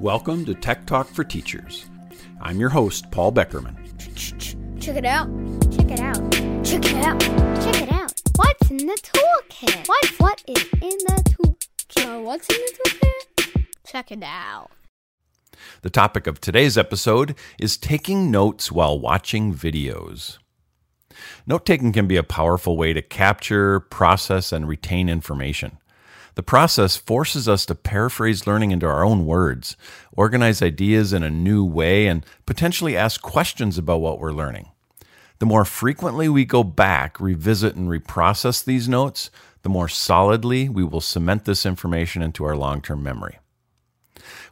Welcome to Tech Talk for Teachers. I'm your host, Paul Beckermann. Check it out. Check it out. Check it out. Check it out. What's in the toolkit? What what is in the toolkit? What's in the toolkit? Check it out. The topic of today's episode is taking notes while watching videos. Note taking can be a powerful way to capture, process, and retain information. The process forces us to paraphrase learning into our own words, organize ideas in a new way, and potentially ask questions about what we're learning. The more frequently we go back, revisit, and reprocess these notes, the more solidly we will cement this information into our long term memory.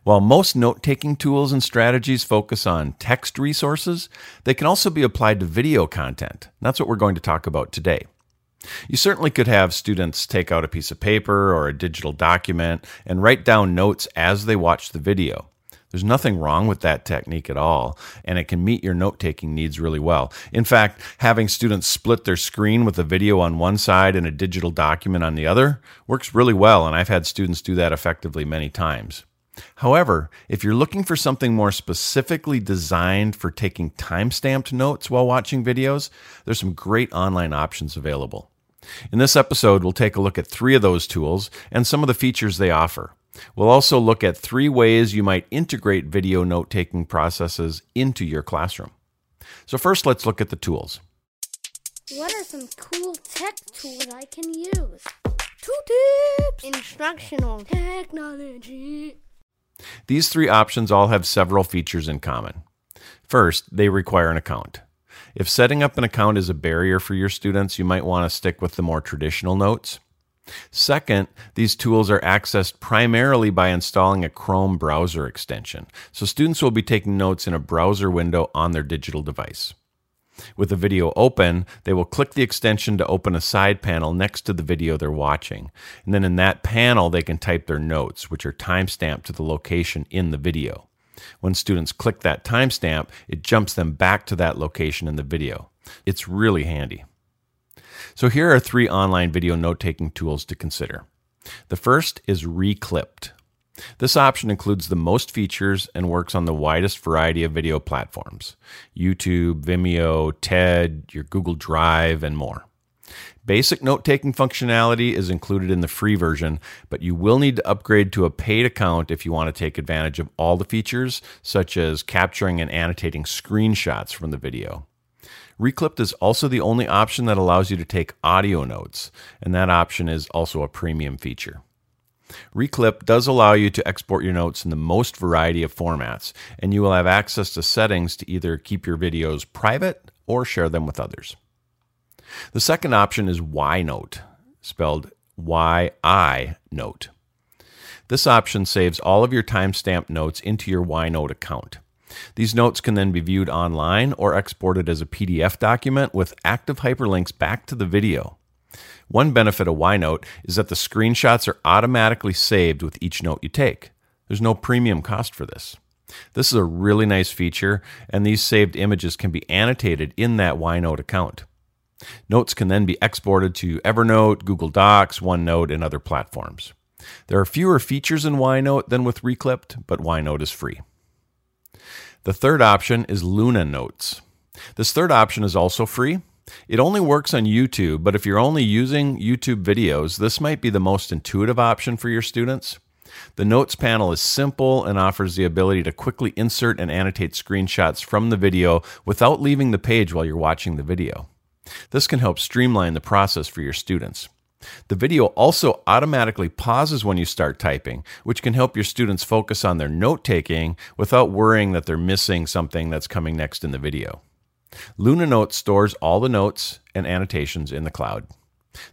While most note taking tools and strategies focus on text resources, they can also be applied to video content. That's what we're going to talk about today. You certainly could have students take out a piece of paper or a digital document and write down notes as they watch the video. There's nothing wrong with that technique at all, and it can meet your note taking needs really well. In fact, having students split their screen with a video on one side and a digital document on the other works really well, and I've had students do that effectively many times. However, if you're looking for something more specifically designed for taking time-stamped notes while watching videos, there's some great online options available. In this episode, we'll take a look at three of those tools and some of the features they offer. We'll also look at three ways you might integrate video note taking processes into your classroom. So, first, let's look at the tools. What are some cool tech tools I can use? Two tips. Instructional technology. These three options all have several features in common. First, they require an account. If setting up an account is a barrier for your students, you might want to stick with the more traditional notes. Second, these tools are accessed primarily by installing a Chrome browser extension, so students will be taking notes in a browser window on their digital device. With the video open, they will click the extension to open a side panel next to the video they're watching. And then in that panel, they can type their notes, which are timestamped to the location in the video. When students click that timestamp, it jumps them back to that location in the video. It's really handy. So here are three online video note taking tools to consider. The first is Reclipped. This option includes the most features and works on the widest variety of video platforms YouTube, Vimeo, TED, your Google Drive, and more. Basic note taking functionality is included in the free version, but you will need to upgrade to a paid account if you want to take advantage of all the features, such as capturing and annotating screenshots from the video. Reclipped is also the only option that allows you to take audio notes, and that option is also a premium feature. Reclip does allow you to export your notes in the most variety of formats, and you will have access to settings to either keep your videos private or share them with others. The second option is YiNote, spelled Y I Note. This option saves all of your timestamp notes into your YiNote account. These notes can then be viewed online or exported as a PDF document with active hyperlinks back to the video. One benefit of YiNote is that the screenshots are automatically saved with each note you take. There's no premium cost for this. This is a really nice feature, and these saved images can be annotated in that YiNote account. Notes can then be exported to Evernote, Google Docs, OneNote, and other platforms. There are fewer features in YiNote than with Reclipped, but YiNote is free. The third option is Luna Notes. This third option is also free. It only works on YouTube, but if you're only using YouTube videos, this might be the most intuitive option for your students. The Notes panel is simple and offers the ability to quickly insert and annotate screenshots from the video without leaving the page while you're watching the video. This can help streamline the process for your students. The video also automatically pauses when you start typing, which can help your students focus on their note taking without worrying that they're missing something that's coming next in the video. Luna Notes stores all the notes and annotations in the cloud.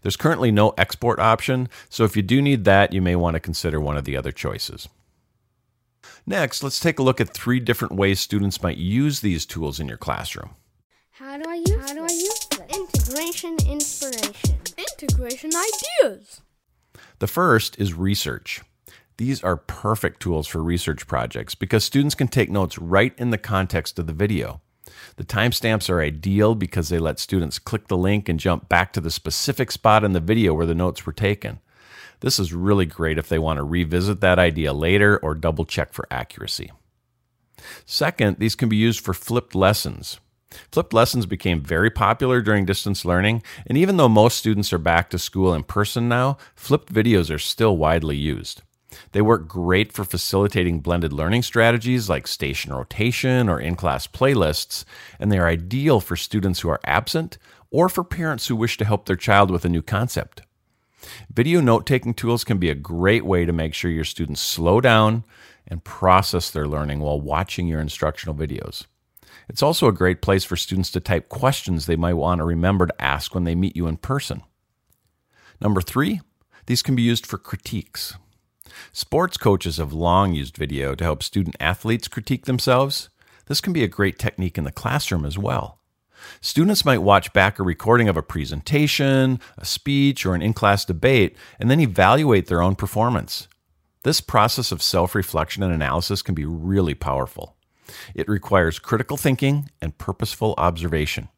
There's currently no export option, so if you do need that, you may want to consider one of the other choices. Next, let's take a look at three different ways students might use these tools in your classroom. How do I use? Integration inspiration. Integration ideas. The first is research. These are perfect tools for research projects because students can take notes right in the context of the video. The timestamps are ideal because they let students click the link and jump back to the specific spot in the video where the notes were taken. This is really great if they want to revisit that idea later or double check for accuracy. Second, these can be used for flipped lessons. Flipped lessons became very popular during distance learning, and even though most students are back to school in person now, flipped videos are still widely used. They work great for facilitating blended learning strategies like station rotation or in class playlists, and they are ideal for students who are absent or for parents who wish to help their child with a new concept. Video note taking tools can be a great way to make sure your students slow down and process their learning while watching your instructional videos. It's also a great place for students to type questions they might want to remember to ask when they meet you in person. Number three, these can be used for critiques. Sports coaches have long used video to help student athletes critique themselves. This can be a great technique in the classroom as well. Students might watch back a recording of a presentation, a speech, or an in class debate, and then evaluate their own performance. This process of self reflection and analysis can be really powerful. It requires critical thinking and purposeful observation.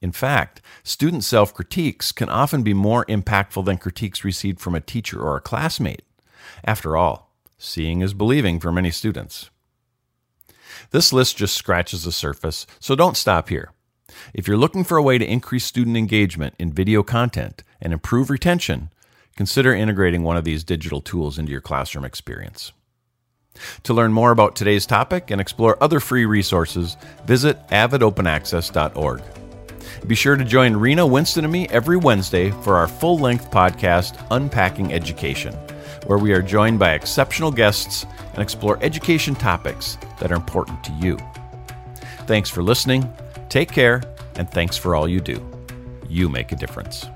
In fact, student self critiques can often be more impactful than critiques received from a teacher or a classmate. After all, seeing is believing for many students. This list just scratches the surface, so don't stop here. If you're looking for a way to increase student engagement in video content and improve retention, consider integrating one of these digital tools into your classroom experience. To learn more about today's topic and explore other free resources, visit avidopenaccess.org. Be sure to join Rena Winston and me every Wednesday for our full length podcast, Unpacking Education, where we are joined by exceptional guests and explore education topics that are important to you. Thanks for listening, take care, and thanks for all you do. You make a difference.